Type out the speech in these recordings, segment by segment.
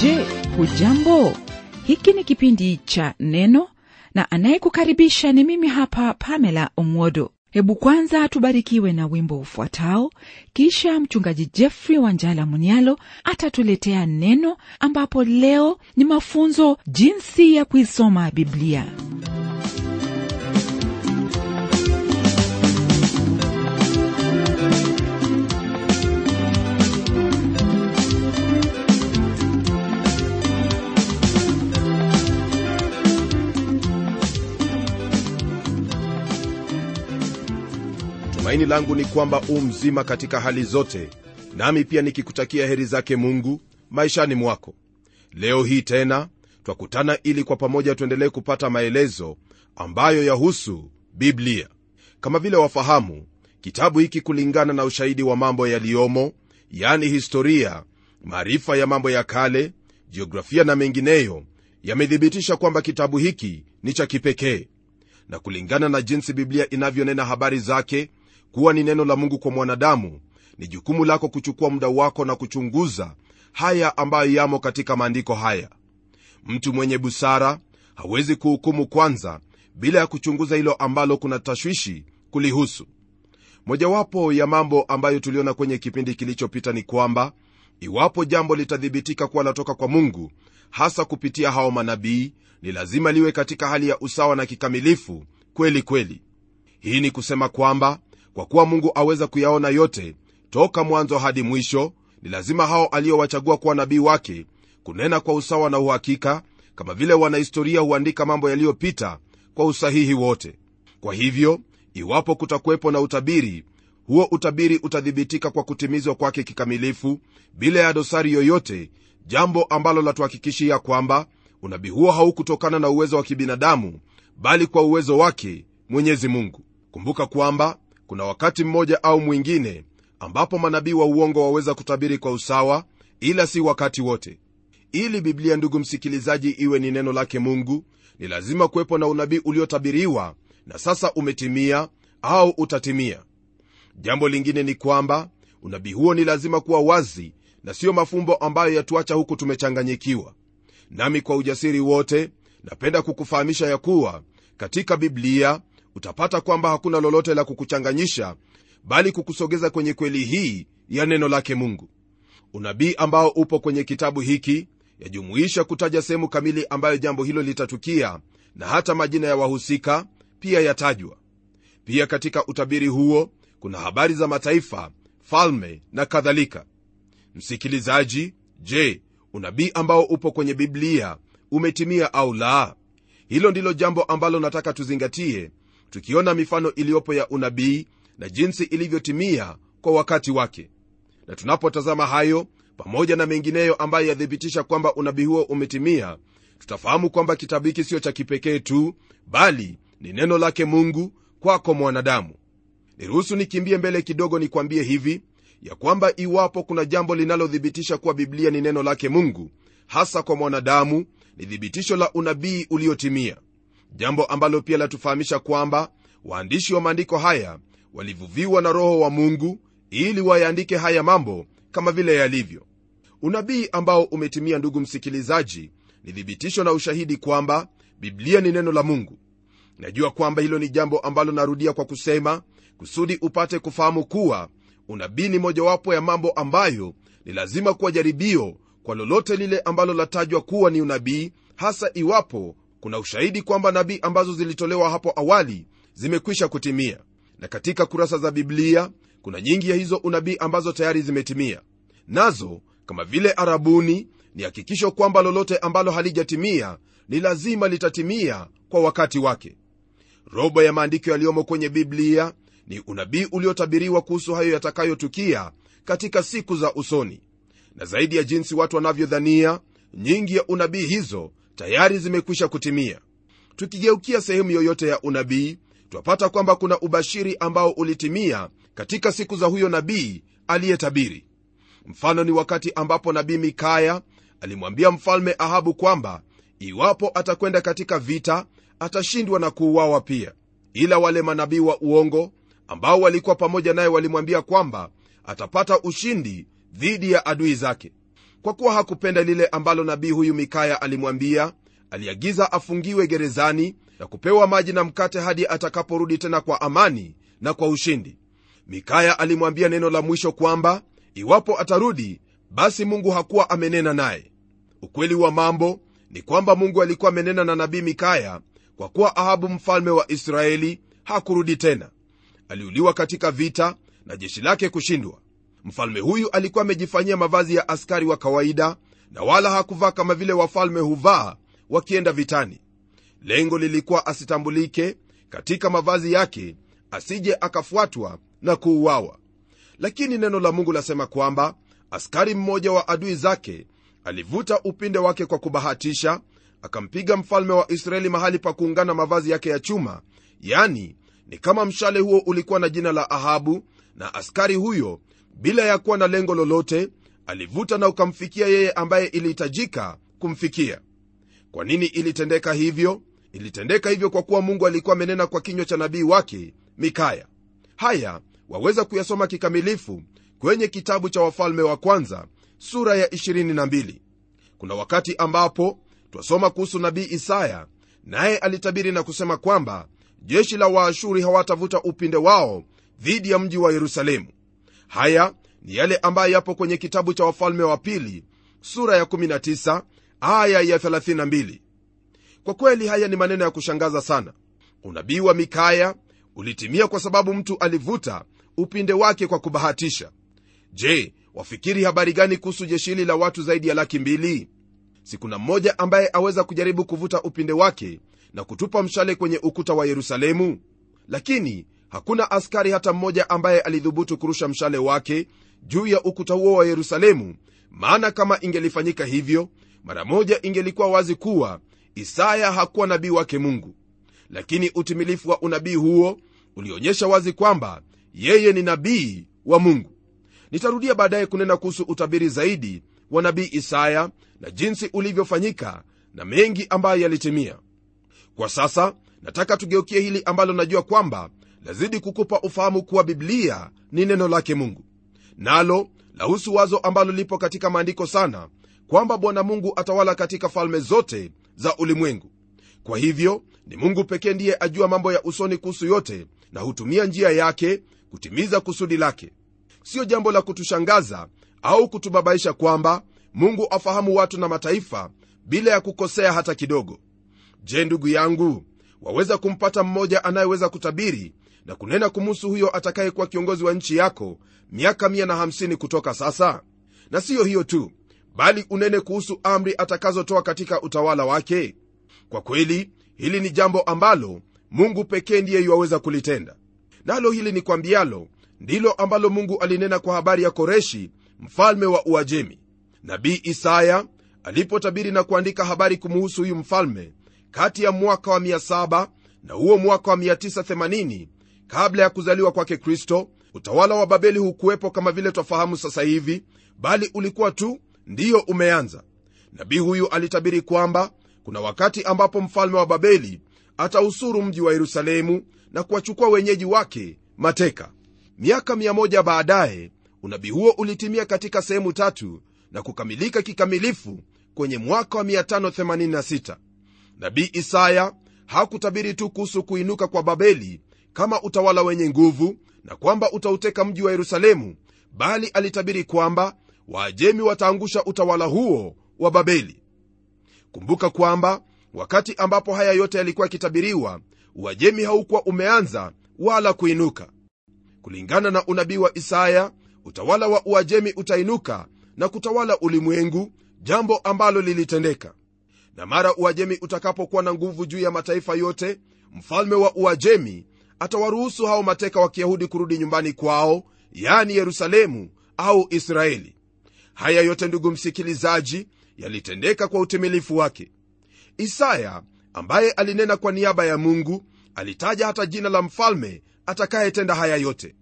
Je, hujambo? Hiki ni kipindi cha Neno na anayekukaribisha ni mimi hapa Pamela Omwodo. Hebu kwanza tubarikiwe na wimbo ufuatao, kisha mchungaji Jeffrey Wanjala Munialo atatuletea neno, ambapo leo ni mafunzo jinsi ya kuisoma Biblia. Tumaini langu ni kwamba u mzima katika hali zote nami pia nikikutakia heri zake mungu maishani mwako. Leo hii tena twakutana ili kwa pamoja tuendelee kupata maelezo ambayo yahusu biblia. Kama vile wafahamu kitabu hiki kulingana na ushahidi wa mambo yaliyomo yani historia maarifa ya mambo ya kale jiografia na mengineyo yamethibitisha kwamba kitabu hiki ni cha kipekee. Na kulingana na jinsi biblia inavyonena habari zake kuwa ni neno la mungu kwa mwanadamu ni jukumu lako kuchukua muda wako na kuchunguza haya ambayo yamo katika maandiko haya. Mtu mwenye busara hawezi kuhukumu kwanza bila ya kuchunguza hilo ambalo kuna tashwishi kulihusu. Mojawapo ya mambo ambayo tuliona kwenye kipindi kilichopita ni kwamba iwapo jambo litathibitika kuwa latoka kwa mungu hasa kupitia hao manabii ni lazima liwe katika hali ya usawa na kikamilifu kweli kweli. Hii ni kusema kwamba kwa kuwa mungu aweza kuyaona yote toka mwanzo hadi mwisho ni lazima hao aliyowachagua kuwa nabii wake kunena kwa usawa na uhakika kama vile wanahistoria huandika mambo yaliyopita kwa usahihi wote. Kwa hivyo iwapo kutakuwepo na utabiri huo utabiri utathibitika kwa kutimizwa kwake kikamilifu bila ya dosari yoyote jambo ambalo latuhakikishia kwamba unabii huo haukutokana na uwezo wa kibinadamu bali kwa uwezo wake mwenyezi mungu. Kumbuka kwamba kuna wakati mmoja au mwingine ambapo manabii wa uongo waweza kutabiri kwa usawa ila si wakati wote. Ili biblia ndugu msikilizaji iwe ni neno lake mungu ni lazima kuwepo na unabii uliotabiriwa na sasa umetimia au utatimia. Jambo lingine ni kwamba unabii huo ni lazima kuwa wazi na siyo mafumbo ambayo yatuacha huku tumechanganyikiwa. Nami kwa ujasiri wote napenda kukufahamisha ya kuwa katika biblia utapata kwamba hakuna lolote la kukuchanganyisha bali kukusogeza kwenye kweli hii ya neno lake mungu. Unabii ambao upo kwenye kitabu hiki yajumuisha kutaja sehemu kamili ambayo jambo hilo litatukia na hata majina ya wahusika pia yatajwa. Pia katika utabiri huo kuna habari za mataifa falme na kadhalika. Msikilizaji je unabii ambao upo kwenye biblia umetimia au la? Hilo ndilo jambo ambalo nataka tuzingatie tukiona mifano iliyopo ya unabii na jinsi ilivyotimia kwa wakati wake. Na tunapotazama hayo pamoja na mengineyo ambayo yathibitisha kwamba unabii huo umetimia tutafahamu kwamba kitabu hiki siyo cha kipekee tu bali ni neno lake mungu kwako mwanadamu. Niruhusu nikimbie mbele kidogo nikwambie hivi ya kwamba iwapo kuna jambo linalothibitisha kuwa biblia ni neno lake mungu hasa kwa mwanadamu ni thibitisho la unabii uliotimia jambo ambalo pia latufahamisha kwamba waandishi wa maandiko haya walivuviwa na roho wa mungu ili wayaandike haya mambo kama vile yalivyo. Unabii ambao umetimia ndugu msikilizaji ni thibitisho na ushahidi kwamba biblia ni neno la mungu. Najua kwamba hilo ni jambo ambalo narudia kwa kusema kusudi upate kufahamu kuwa unabii ni mojawapo ya mambo ambayo ni lazima kuwa jaribio kwa lolote lile ambalo latajwa kuwa ni unabii hasa iwapo kuna ushahidi kwamba nabii ambazo zilitolewa hapo awali zimekwisha kutimia. Na katika kurasa za biblia kuna nyingi ya hizo unabii ambazo tayari zimetimia. Nazo kama vile arabuni ni hakikisho kwamba lolote ambalo halijatimia ni lazima litatimia kwa wakati wake. Robo ya maandiko yaliyomo kwenye biblia ni unabii uliotabiriwa kuhusu hayo yatakayotukia katika siku za usoni. Na zaidi ya jinsi watu wanavyodhania nyingi ya unabii hizo tayari zimekwisha kutimia. Tukigeukia sehemu yoyote ya unabii twapata kwamba kuna ubashiri ambao ulitimia katika siku za huyo nabii aliyetabiri. Mfano ni wakati ambapo nabii mikaya alimwambia mfalme ahabu kwamba iwapo atakwenda katika vita atashindwa na kuuawa pia. Ila wale manabii wa uongo ambao walikuwa pamoja naye walimwambia kwamba atapata ushindi dhidi ya adui zake kwa kuwa hakupenda lile ambalo nabii huyu mikaya alimwambia aliagiza afungiwe gerezani na kupewa maji na mkate hadi atakaporudi tena kwa amani na kwa ushindi. Mikaya alimwambia neno la mwisho kwamba iwapo atarudi basi mungu hakuwa amenena naye. Ukweli wa mambo ni kwamba mungu alikuwa amenena na nabii mikaya kwa kuwa ahabu mfalme wa israeli hakurudi tena. Aliuliwa katika vita na jeshi lake kushindwa mfalme huyu alikuwa amejifanyia mavazi ya askari wa kawaida na wala hakuvaa kama vile wafalme huvaa wakienda vitani. Lengo lilikuwa asitambulike katika mavazi yake asije akafuatwa na kuuawa. Lakini neno la mungu lasema kwamba askari mmoja wa adui zake alivuta upinde wake kwa kubahatisha akampiga mfalme wa israeli mahali pa kuungana mavazi yake ya chuma yani ni kama mshale huo ulikuwa na jina la ahabu na askari huyo bila ya kuwa na lengo lolote alivuta na ukamfikia yeye ambaye ilihitajika kumfikia. Kwa nini ilitendeka hivyo? Ilitendeka hivyo kwa kuwa mungu alikuwa amenena kwa kinywa cha nabii wake mikaya. Haya waweza kuyasoma kikamilifu kwenye kitabu cha wafalme wa kwanza sura ya 22 kuna wakati ambapo twasoma kuhusu nabii isaya naye alitabiri na kusema kwamba jeshi la waashuri hawatavuta upinde wao dhidi ya mji wa yerusalemu haya ni yale ambayo yapo kwenye kitabu cha wafalme wa pili sura ya 19 aya ya 32 kwa kweli haya ni maneno ya kushangaza sana. Unabii wa mikaya ulitimia kwa sababu mtu alivuta upinde wake kwa kubahatisha. Je wafikiri habari gani kuhusu jeshi hili la watu zaidi ya laki mbili? Si kuna mmoja ambaye aweza kujaribu kuvuta upinde wake na kutupa mshale kwenye ukuta wa yerusalemu? Lakini hakuna askari hata mmoja ambaye alidhubutu kurusha mshale wake juu ya ukuta huo wa yerusalemu maana kama ingelifanyika hivyo mara moja ingelikuwa wazi kuwa isaya hakuwa nabii wake mungu. Lakini utimilifu wa unabii huo ulionyesha wazi kwamba yeye ni nabii wa mungu. Nitarudia baadaye kunena kuhusu utabiri zaidi wa nabii isaya na jinsi ulivyofanyika na mengi ambayo yalitimia. Kwa sasa nataka tugeukie hili ambalo najua kwamba lazidi kukupa ufahamu kuwa biblia ni neno lake mungu. Nalo lahusu wazo ambalo lipo katika maandiko sana kwamba bwana mungu atawala katika falme zote za ulimwengu. Kwa hivyo ni mungu pekee ndiye ajua mambo ya usoni kuhusu yote na hutumia njia yake kutimiza kusudi lake. Siyo jambo la kutushangaza au kutubabaisha kwamba mungu afahamu watu na mataifa bila ya kukosea hata kidogo. Je ndugu yangu waweza kumpata mmoja anayeweza kutabiri na kunena kumuhusu huyo atakayekuwa kiongozi wa nchi yako miaka 150 kutoka sasa? Na siyo hiyo tu bali unene kuhusu amri atakazotoa katika utawala wake? Kwa kweli hili ni jambo ambalo mungu pekee ndiye yuwaweza kulitenda. Nalo hili ni kwambialo ndilo ambalo mungu alinena kwa habari ya koreshi mfalme wa uajemi. Nabii isaya alipotabiri na kuandika habari kumuhusu huyu mfalme kati ya mwaka wa 700 na huo mwaka wa 980 kabla ya kuzaliwa kwake kristo utawala wa babeli hukuwepo kama vile twafahamu sasa hivi bali ulikuwa tu ndiyo umeanza. Nabii huyu alitabiri kwamba kuna wakati ambapo mfalme wa babeli atausuru mji wa yerusalemu na kuwachukua wenyeji wake mateka. Miaka 1 baadaye unabii huo ulitimia katika sehemu tatu na kukamilika kikamilifu kwenye mwaka wa 586 nabii isaya hakutabiri tu kuhusu kuinuka kwa babeli kama utawala wenye nguvu na kwamba utauteka mji wa yerusalemu bali alitabiri kwamba waajemi wataangusha utawala huo wa babeli. Kumbuka kwamba wakati ambapo haya yote yalikuwa yakitabiriwa uajemi haukuwa umeanza wala kuinuka. Kulingana na unabii wa isaya utawala wa uajemi utainuka na kutawala ulimwengu jambo ambalo lilitendeka. Na mara uajemi utakapokuwa na nguvu juu ya mataifa yote mfalme wa uajemi atawaruhusu hao mateka wa kiyahudi kurudi nyumbani kwao yani yerusalemu au israeli. Haya yote ndugu msikilizaji yalitendeka kwa utimilifu wake. Isaya ambaye alinena kwa niaba ya mungu alitaja hata jina la mfalme atakayetenda haya yote.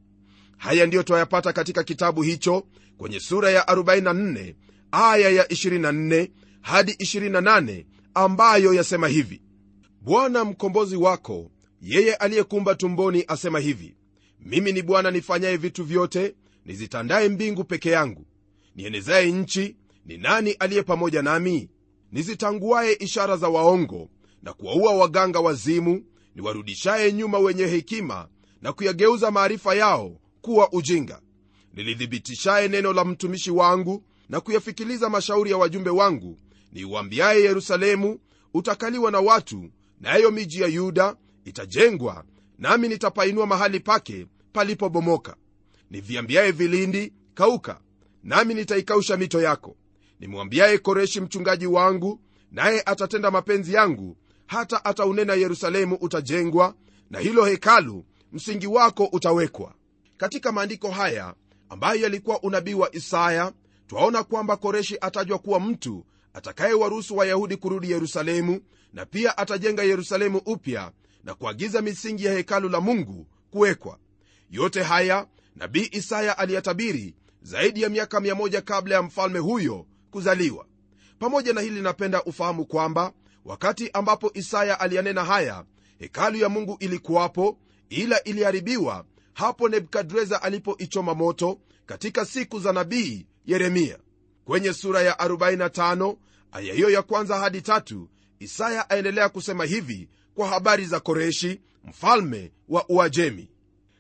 Haya ndiyo twayapata katika kitabu hicho kwenye sura ya 44 aya ya 24 hadi 28 ambayo yasema hivi. Bwana mkombozi wako yeye aliyekumba tumboni asema hivi mimi ni bwana nifanyaye vitu vyote nizitandaye mbingu peke yangu. Nienezaye nchi ni nani aliye pamoja nami? Nizitanguaye ishara za waongo na kuwaua waganga wazimu niwarudishaye nyuma wenye hekima na kuyageuza maarifa yao kuwa ujinga. Nilithibitishaye neno la mtumishi wangu na kuyafikiliza mashauri ya wajumbe wangu. Niuambiaye yerusalemu utakaliwa na watu nayo na miji ya yuda itajengwa nami nitapainua mahali pake palipobomoka. Niviambiaye vilindi kauka nami nitaikausha mito yako. Nimwambiaye koreshi mchungaji wangu naye atatenda mapenzi yangu hata ataunena yerusalemu utajengwa na hilo hekalu msingi wako utawekwa. Katika maandiko haya ambayo yalikuwa unabii wa isaya twaona kwamba koreshi atajwa kuwa mtu atakayewaruhusu wayahudi kurudi yerusalemu na pia atajenga yerusalemu upya na kuagiza misingi ya hekalu la mungu kuwekwa. Yote haya nabii isaya aliyatabiri zaidi ya miaka 1 kabla ya mfalme huyo kuzaliwa. Pamoja na hili napenda ufahamu kwamba wakati ambapo isaya aliyanena haya hekalu ya mungu ilikuwapo ila iliharibiwa hapo nebukadreza alipoichoma moto katika siku za nabii yeremia. Kwenye sura ya 45 aya hiyo ya kwanza hadi tatu isaya aendelea kusema hivi kwa habari za koreshi mfalme wa uajemi.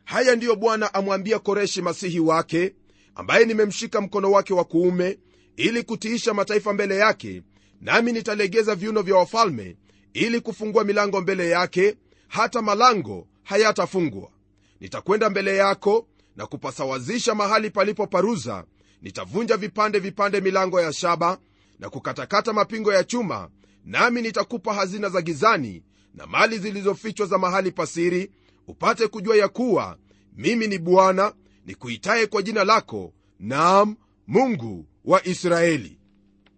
Haya ndiyo bwana amwambia koreshi masihi wake ambaye nimemshika mkono wake wa kuume ili kutiisha mataifa mbele yake nami nitalegeza viuno vya wafalme ili kufungua milango mbele yake hata malango hayatafungwa. Nitakwenda mbele yako na kupasawazisha mahali palipo paruza. Nitavunja vipande vipande milango ya shaba na kukatakata mapingo ya chuma nami nitakupa hazina za gizani na mali zilizofichwa za mahali pasiri upate kujua ya kuwa mimi ni bwana nikuitaye kwa jina lako naam mungu wa israeli.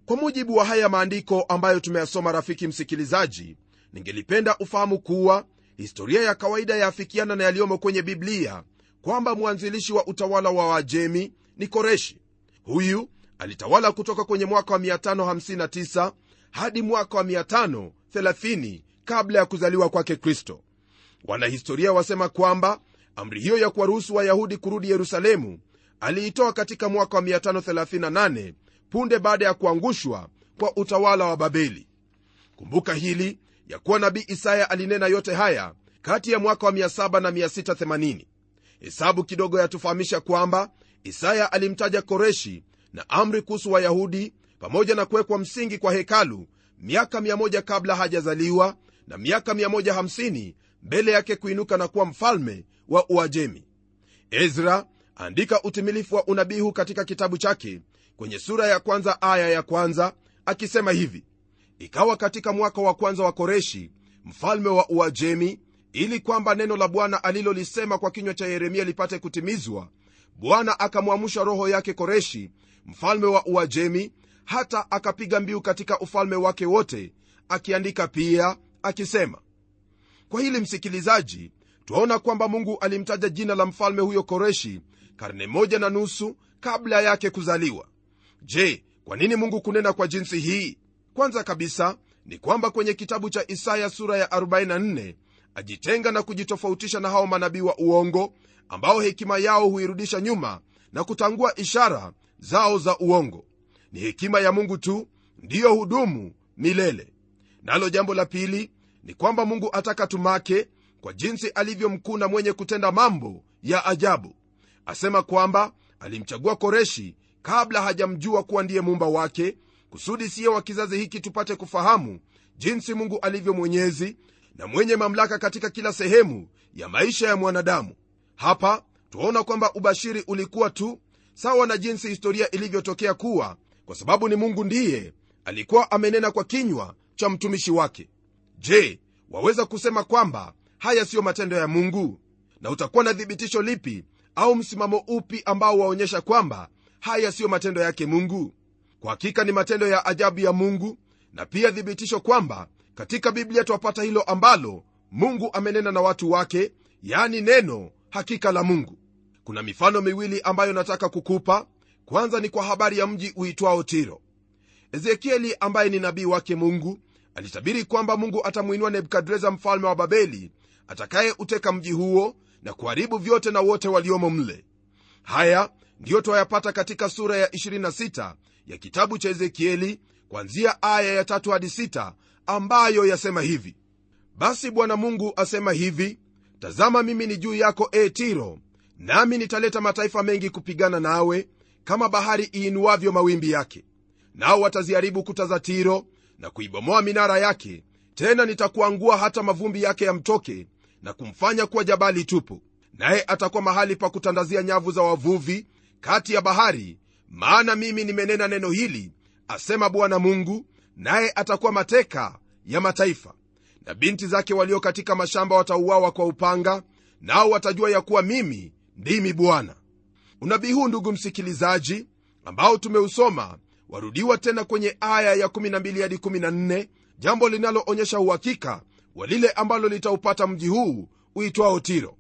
Kwa mujibu wa haya maandiko ambayo tumeyasoma rafiki msikilizaji ningelipenda ufahamu kuwa historia ya kawaida yaafikiana na yaliyomo kwenye biblia kwamba mwanzilishi wa utawala wa wajemi ni koreshi. Huyu alitawala kutoka kwenye mwaka wa 559 hadi mwaka wa 530 kabla ya kuzaliwa kwake kristo. Wanahistoria wasema kwamba amri hiyo ya kuwaruhusu wayahudi kurudi yerusalemu aliitoa katika mwaka wa 538 punde baada ya kuangushwa kwa utawala wa babeli. Kumbuka hili ya kuwa nabii isaya alinena yote haya kati ya mwaka wa 700 na 680 hesabu kidogo yatufahamisha kwamba isaya alimtaja koreshi na amri kuhusu wayahudi pamoja na kuwekwa msingi kwa hekalu miaka 100 kabla hajazaliwa na miaka 150 mbele yake kuinuka na kuwa mfalme wa uajemi. Ezra andika utimilifu wa unabii huu katika kitabu chake kwenye sura ya kwanza aya ya kwanza akisema hivi ikawa katika mwaka wa kwanza wa koreshi mfalme wa uajemi ili kwamba neno la bwana alilolisema kwa kinywa cha yeremia lipate kutimizwa bwana akamwamsha roho yake koreshi mfalme wa uajemi hata akapiga mbiu katika ufalme wake wote akiandika pia akisema kwa hili msikilizaji twaona kwamba mungu alimtaja jina la mfalme huyo koreshi karne moja na nusu kabla yake kuzaliwa. Je kwa nini mungu kunena kwa jinsi hii? Kwanza kabisa ni kwamba kwenye kitabu cha isaya sura ya 44 ajitenga na kujitofautisha na hao manabii wa uongo ambao hekima yao huirudisha nyuma na kutangua ishara zao za uongo. Ni hekima ya mungu tu ndiyo hudumu milele. Nalo jambo la pili ni kwamba mungu ataka tumake kwa jinsi alivyo mkuu na mwenye kutenda mambo ya ajabu. Asema kwamba alimchagua koreshi kabla hajamjua kuwa ndiye muumba wake kusudi siye wa kizazi hiki tupate kufahamu jinsi mungu alivyo mwenyezi na mwenye mamlaka katika kila sehemu ya maisha ya mwanadamu. Hapa twaona kwamba ubashiri ulikuwa tu sawa na jinsi historia ilivyotokea kuwa kwa sababu ni mungu ndiye alikuwa amenena kwa kinywa cha mtumishi wake je waweza kusema kwamba haya siyo matendo ya mungu? Na utakuwa na thibitisho lipi au msimamo upi ambao waonyesha kwamba haya siyo matendo yake mungu? Kwa hakika ni matendo ya ajabu ya mungu na pia thibitisho kwamba katika biblia twapata hilo ambalo mungu amenena na watu wake yani neno hakika la mungu. Kuna mifano miwili ambayo nataka kukupa. Kwanza ni kwa habari ya mji uitwao tiro. Ezekieli ambaye ni nabii wake mungu alitabiri kwamba mungu atamwinua nebukadreza mfalme wa babeli atakayeuteka mji huo na kuharibu vyote na wote waliomo mle. Haya ndiyo twayapata katika sura ya 26 ya kitabu cha ezekieli kwanzia aya ya tatu hadi sita ambayo yasema hivi. Basi bwana mungu asema hivi tazama mimi ni juu yako e tiro nami nitaleta mataifa mengi kupigana nawe kama bahari iinuavyo mawimbi yake. Nao wataziharibu kuta za tiro na kuibomoa minara yake tena nitakuangua hata mavumbi yake yamtoke na kumfanya kuwa jabali tupu. Naye atakuwa mahali pa kutandazia nyavu za wavuvi kati ya bahari maana mimi nimenena neno hili asema bwana mungu naye atakuwa mateka ya mataifa. Na binti zake walio katika mashamba watauawa kwa upanga nao watajua ya kuwa mimi ndimi bwana. Unabii huu ndugu msikilizaji ambao tumeusoma warudiwa tena kwenye aya ya 12 hadi 14 jambo linaloonyesha uhakika wa lile ambalo litaupata mji huu uitwao tiro.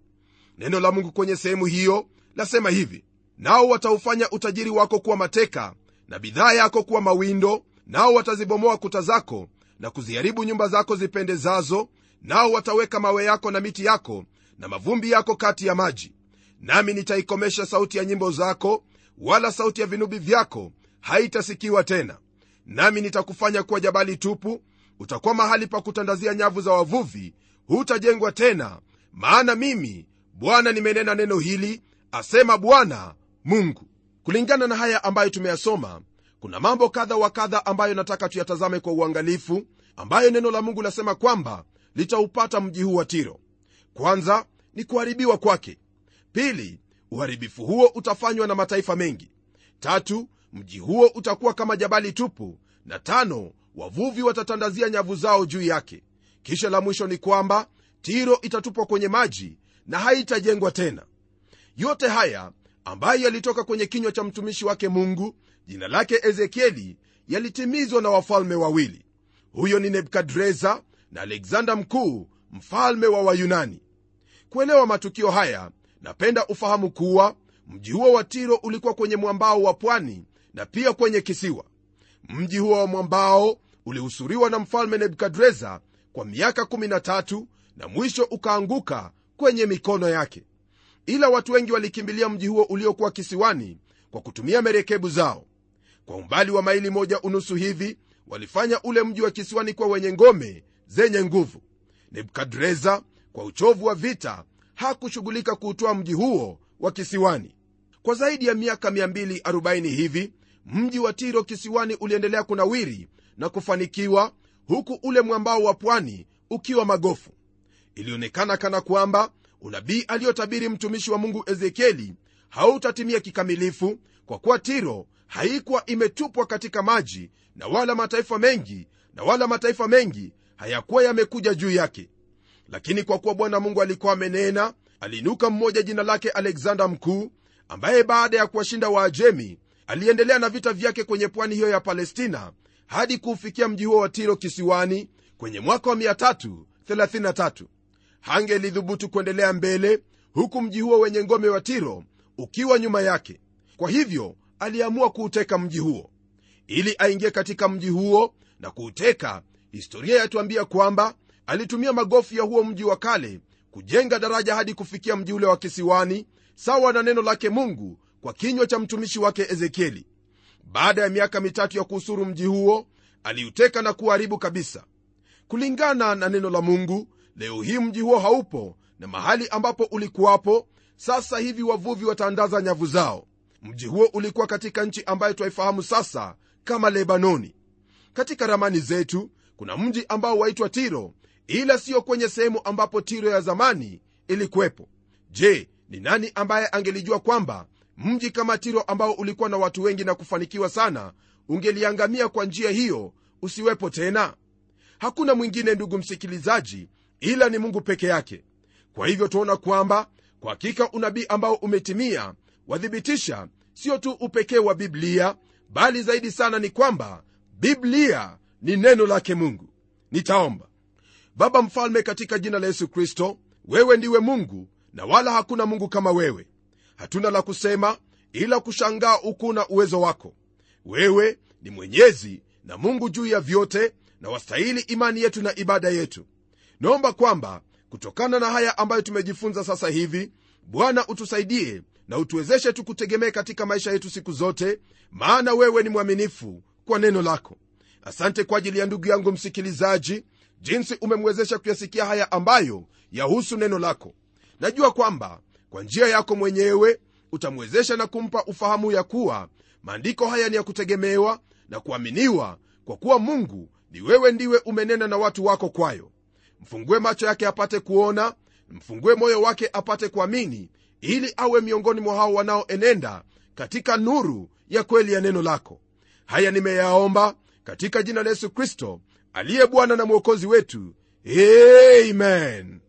Neno la mungu kwenye sehemu hiyo lasema hivi nao wataufanya utajiri wako kuwa mateka na bidhaa yako kuwa mawindo nao watazibomoa kuta zako na kuziharibu nyumba zako zipendezazo nao wataweka mawe yako na miti yako na mavumbi yako kati ya maji. Nami nitaikomesha sauti ya nyimbo zako wala sauti ya vinubi vyako haitasikiwa tena. Nami nitakufanya kuwa jabali tupu utakuwa mahali pa kutandazia nyavu za wavuvi hutajengwa tena. Maana mimi bwana nimenena neno hili asema bwana mungu. Kulingana na haya ambayo tumeyasoma kuna mambo kadha wa kadha ambayo nataka tuyatazame kwa uangalifu ambayo neno la mungu lasema kwamba litaupata mji huu wa tiro. Kwanza ni kuharibiwa kwake. Pili uharibifu huo utafanywa na mataifa mengi. Tatu mji huo utakuwa kama jabali tupu na tano wavuvi watatandazia nyavu zao juu yake. Kisha la mwisho ni kwamba tiro itatupwa kwenye maji na haitajengwa tena. Yote haya ambayo yalitoka kwenye kinywa cha mtumishi wake mungu jina lake ezekieli yalitimizwa na wafalme wawili. Huyo ni nebukadreza na alexander mkuu mfalme wa wayunani. Kuelewa matukio haya napenda ufahamu kuwa mji huo wa tiro ulikuwa kwenye mwambao wa pwani na pia kwenye kisiwa mji huo wa mwambao ulihusuriwa na mfalme nebukadreza kwa miaka 13 na mwisho ukaanguka kwenye mikono yake. Ila watu wengi walikimbilia mji huo uliokuwa kisiwani kwa kutumia merekebu zao. Kwa umbali wa maili moja unusu hivi walifanya ule mji wa kisiwani kwa wenye ngome zenye nguvu. Nebukadreza kwa uchovu wa vita hakushughulika kuutoa mji huo wa kisiwani. Kwa zaidi ya miaka 240 hivi mji wa tiro kisiwani uliendelea kunawiri na kufanikiwa huku ule mwambao wa pwani ukiwa magofu. Ilionekana kana kwamba unabii aliyotabiri mtumishi wa mungu ezekieli hautatimia kikamilifu kwa kuwa tiro haikuwa imetupwa katika maji na wala mataifa mengi na wala mataifa mengi hayakuwa yamekuja juu yake. Lakini kwa kuwa bwana mungu alikuwa amenena aliinuka mmoja jina lake alexander mkuu ambaye baada ya kuwashinda waajemi aliendelea na vita vyake kwenye pwani hiyo ya palestina hadi kuufikia mji huo wa tiro kisiwani kwenye mwaka wa 333 hangelidhubutu kuendelea mbele huku mji huo wenye ngome wa tiro ukiwa nyuma yake. Kwa hivyo aliamua kuuteka mji huo. Ili aingie katika mji huo na kuuteka historia yatuambia kwamba alitumia magofu ya huo mji wa kale kujenga daraja hadi kufikia mji ule wa kisiwani sawa na neno lake mungu kwa kinywa cha mtumishi wake ezekieli. Baada ya miaka mitatu ya kuhusuru mji huo aliuteka na kuharibu kabisa. Kulingana na neno la mungu leo hii mji huo haupo na mahali ambapo ulikuwapo sasa hivi wavuvi wataandaza nyavu zao. Mji huo ulikuwa katika nchi ambayo twaifahamu sasa kama lebanoni. Katika ramani zetu kuna mji ambao waitwa tiro ila siyo kwenye sehemu ambapo tiro ya zamani ilikuwepo. Je ni nani ambaye angelijua kwamba mji kama tiro ambao ulikuwa na watu wengi na kufanikiwa sana ungeliangamia kwa njia hiyo usiwepo tena. Hakuna mwingine ndugu msikilizaji ila ni mungu peke yake. Kwa hivyo tuona kwamba kwa hakika unabii ambao umetimia wathibitisha sio tu upekee wa biblia bali zaidi sana ni kwamba biblia ni neno lake mungu. Nitaomba. Baba mfalme katika jina la yesu kristo wewe ndiwe mungu na wala hakuna mungu kama wewe hatuna la kusema ila kushangaa ukuu na uwezo wako. Wewe ni mwenyezi na mungu juu ya vyote na wastahili imani yetu na ibada yetu. Naomba kwamba kutokana na haya ambayo tumejifunza sasa hivi bwana utusaidie na utuwezeshe tukutegemee katika maisha yetu siku zote maana wewe ni mwaminifu kwa neno lako. Asante kwa ajili ya ndugu yangu msikilizaji jinsi umemwezesha kuyasikia haya ambayo yahusu neno lako. Najua kwamba kwa njia yako mwenyewe utamwezesha na kumpa ufahamu ya kuwa maandiko haya ni ya kutegemewa na kuaminiwa kwa kuwa mungu ni wewe ndiwe umenena na watu wako kwayo. Mfungue macho yake apate kuona mfungue moyo wake apate kuamini ili awe miongoni mwa hao wanaoenenda katika nuru ya kweli ya neno lako. Haya nimeyaomba katika jina la yesu kristo aliye bwana na mwokozi wetu. Amen.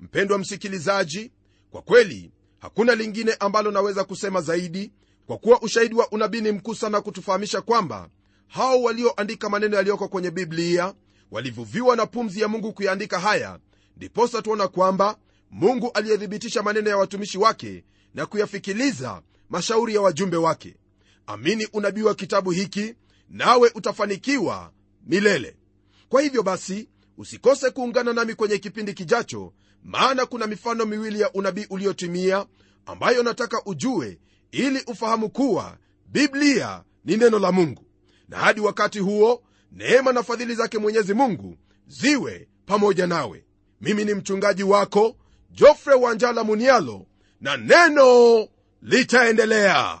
Mpendwa msikilizaji kwa kweli hakuna lingine ambalo naweza kusema zaidi kwa kuwa ushahidi wa unabii ni mkuu sana kutufahamisha kwamba hao walioandika maneno yaliyoko kwenye biblia walivuviwa na pumzi ya mungu kuyaandika haya ndiposa tuona kwamba mungu aliyethibitisha maneno ya watumishi wake na kuyafikiliza mashauri ya wajumbe wake. Amini unabii wa kitabu hiki nawe utafanikiwa milele. Kwa hivyo basi usikose kuungana nami kwenye kipindi kijacho maana kuna mifano miwili ya unabii uliotimia ambayo nataka ujue ili ufahamu kuwa biblia ni neno la mungu. Na hadi wakati huo neema na fadhili zake mwenyezi mungu ziwe pamoja nawe. Mimi ni mchungaji wako jofre wanjala munialo na neno litaendelea